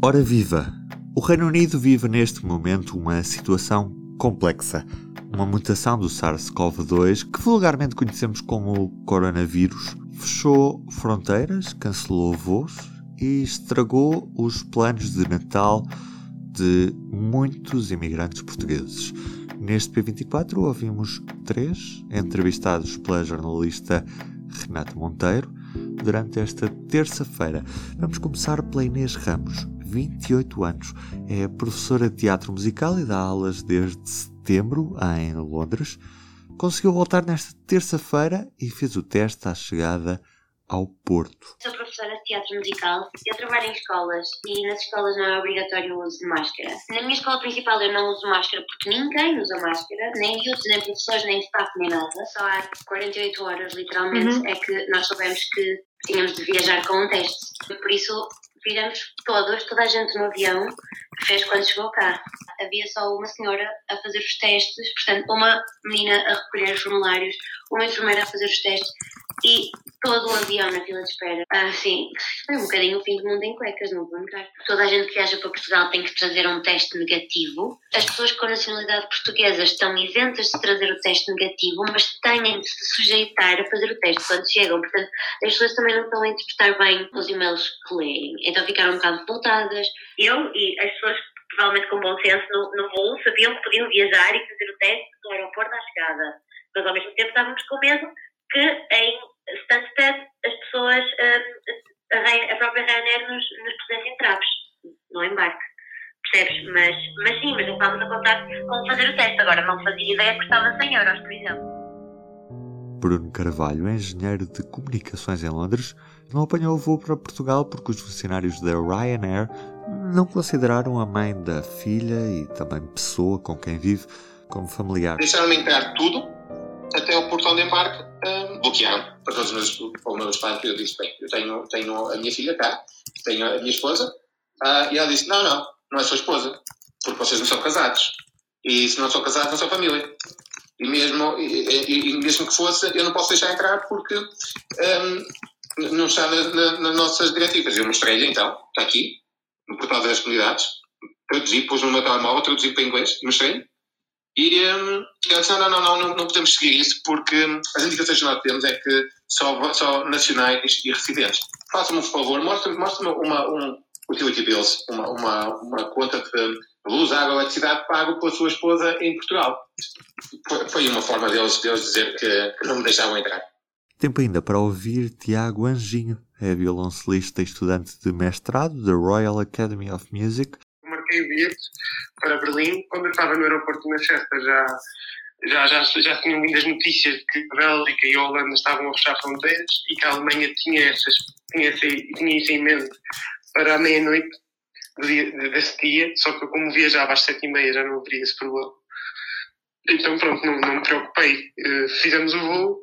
Ora viva! O Reino Unido vive neste momento uma situação complexa. Uma mutação do SARS-CoV-2, que vulgarmente conhecemos como coronavírus, fechou fronteiras, cancelou voos e estragou os planos de Natal de muitos imigrantes portugueses. Neste P24 ouvimos três entrevistados pela jornalista Renata Monteiro durante esta terça-feira. Vamos começar pela Inês Ramos, 28 anos. É professora de teatro musical e dá aulas desde setembro em Londres. Conseguiu voltar nesta terça-feira e fez o teste à chegada ao Porto. Sou professora de teatro musical. Eu trabalho em escolas e nas escolas não é obrigatório o uso de máscara. Na minha escola principal eu não uso máscara porque ninguém usa máscara, nem miúdos, nem professores, nem staff, nem nada. Só há 48 horas, literalmente, uhum. é que nós soubemos que tínhamos de viajar com um teste. Por isso fizemos todos, toda a gente no avião, fez quando chegou cá. Havia só uma senhora a fazer os testes, portanto, uma menina a recolher os formulários, uma enfermeira a fazer os testes e todo o avião na fila de espera. Ah, sim, foi um bocadinho o fim do mundo em cuecas, não vou negar. Toda a gente que viaja para Portugal tem que trazer um teste negativo. As pessoas com nacionalidade portuguesa estão isentas de trazer o teste negativo, mas têm de se sujeitar a fazer o teste quando chegam. Portanto, as pessoas também não estão a interpretar bem os e-mails que leem. Então ficaram um bocado revoltadas. Eu e as pessoas provavelmente com bom senso no, no voo sabiam que podiam viajar e fazer o teste do aeroporto à chegada. Mas ao mesmo tempo estávamos com medo que em Stansted as pessoas, um, a, a, própria Ryanair nos, nos pusesse entraves no embarque. Percebes? Mas, mas sim, mas estávamos a contar como fazer o teste. Agora não fazia ideia que custava 100 euros, por exemplo. Bruno Carvalho, engenheiro de comunicações em Londres, não apanhou o voo para Portugal porque os funcionários da Ryanair não consideraram a mãe da filha e também pessoa com quem vive como familiar. Deixaram-me entrar tudo até ao portão de embarque uh, bloquearam para todos os meus, para meus pais. Eu disse: Bem, eu tenho, tenho a minha filha cá, tenho a minha esposa, uh, e ela disse: Não, não, não é sua esposa, porque vocês não são casados. E se não são casados, não são família. E mesmo, e, e, mesmo que fosse, eu não posso deixar entrar porque um, não está na, na, nas nossas diretivas. Eu mostrei-lhe então, está aqui, no portal das comunidades, traduzi, pus no meu telemóvel, traduzi para inglês, mostrei-lhe. E ele disse: não, não, não, não, podemos seguir isso porque as indicações que nós temos é que só, só nacionais e residentes. Faça-me um favor, mostre-me mostre uma, um utility bills, uma, uma, uma conta de luz, água, eletricidade pago pela sua esposa em Portugal. Foi, uma forma deles, deles dizer que não me deixavam entrar. Tempo ainda para ouvir Tiago Anjinho, é violoncelista e estudante de mestrado da Royal Academy of Music, marquei bilhete para Berlim. Quando eu estava no aeroporto de Manchester já, já, já, já tinham vindo as notícias de que a Bélgica e a Holanda estavam a fechar fronteiras e que a Alemanha tinha, essas, tinha, tinha isso em mente para a meia-noite desse dia, só que como viajava às sete e meia já não haveria esse problema. Então pronto, não, não me preocupei. Uh, fizemos o voo,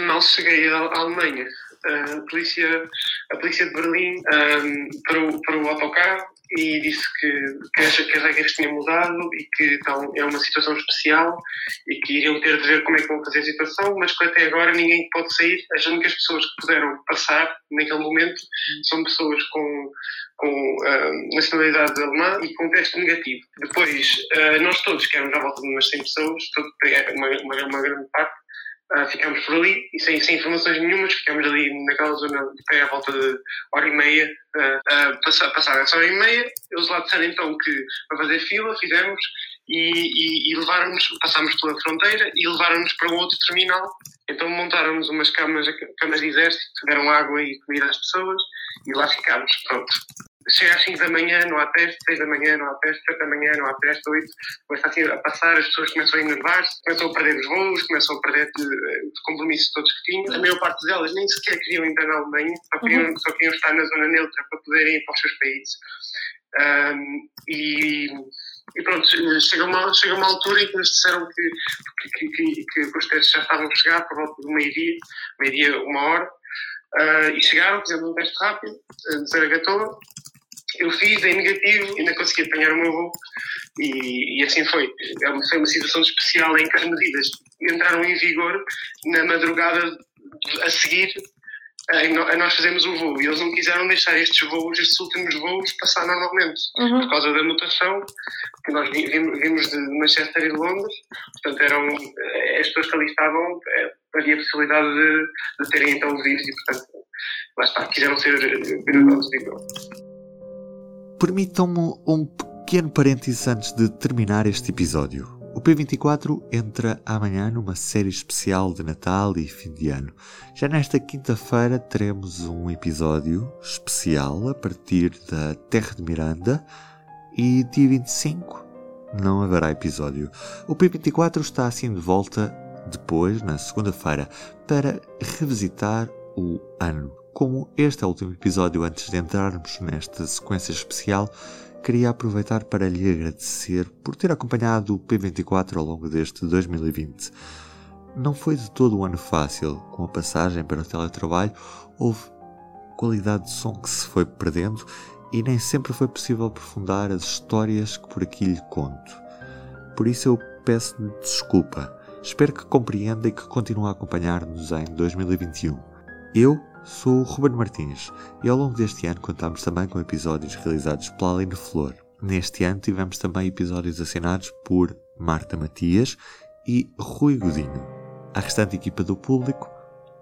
mal cheguei à, Alemanha. Uh, a, polícia, a polícia de Berlim um, ehm, para, o, para o autocarro e disse que, que, as, que as regras tinham mudado e que então, é uma situação especial e que iriam ter de ver como é que vão fazer a situação, mas que até agora ninguém pode sair. As únicas pessoas que puderam passar naquele momento são pessoas com, com uh, nacionalidade alemã e com teste negativo. Depois, uh, nós todos, que éramos à volta de umas 100 pessoas, todo, uma, uma, uma grande parte, Uh, ficámos por ali e sem, sem informações nenhumas, ficámos ali naquela zona até à volta de hora e meia, uh, uh, passar, passar essa hora e meia. Eles lá disseram então que para fazer fila, fizemos e, e, e levaram-nos, passámos pela fronteira e levaram-nos para um outro terminal. Então montaram-nos umas camas, camas de exército, deram água e comida às pessoas e lá ficámos. Pronto chega às 5 da manhã, não há teste, 6 da manhã, não há teste, 7 da manhã, não há teste, 8, começa assim a passar, as pessoas começam a enervar-se, começam a perder os voos, começam a perder eh, os compromissos todos que tinham. A maior parte delas nem sequer queriam entrar na Alemanha, só queriam, uhum. só queriam estar na zona neutra para poderem ir para os seus países. Um, e, e pronto, chega uma, chega uma altura em que nos disseram que, que, que, que, que os testes já estavam a chegar por volta do meio-dia, meio-dia, uma hora, uh, e chegaram, fizemos um teste rápido, uh, de Zaragatoa, eu fiz em negativo, ainda consegui apanhar o meu voo e, e assim foi. É foi uma situação especial em que as medidas entraram em vigor na madrugada a seguir nós fazemos o voo e eles não quiseram deixar estes voos, estes últimos voos, passar normalmente uhum. por causa da mutação. Que nós vimos de Manchester e de Londres, portanto, eram as pessoas que ali estavam, eh, havia a possibilidade de, de terem então o vírus e, portanto, lá está, quiseram ser cuidadosos, digo Permitam-me um pequeno parênteses antes de terminar este episódio. O P24 entra amanhã numa série especial de Natal e fim de ano. Já nesta quinta-feira teremos um episódio especial a partir da Terra de Miranda e dia 25 não haverá episódio. O P24 está assim de volta depois, na segunda-feira, para revisitar o ano. Como este é o último episódio antes de entrarmos nesta sequência especial, queria aproveitar para lhe agradecer por ter acompanhado o P24 ao longo deste 2020. Não foi de todo um ano fácil, com a passagem para o teletrabalho, houve qualidade de som que se foi perdendo e nem sempre foi possível aprofundar as histórias que por aqui lhe conto. Por isso eu peço-lhe desculpa. Espero que compreenda e que continue a acompanhar-nos em 2021. Eu Sou o Ruben Martins e ao longo deste ano contamos também com episódios realizados pela Aline Flor. Neste ano tivemos também episódios assinados por Marta Matias e Rui Godinho. A restante equipa do público,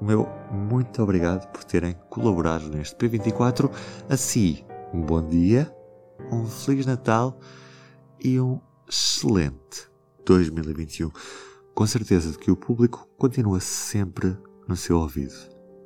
o meu muito obrigado por terem colaborado neste P24. A si, um bom dia, um Feliz Natal e um excelente 2021. Com certeza de que o público continua sempre no seu ouvido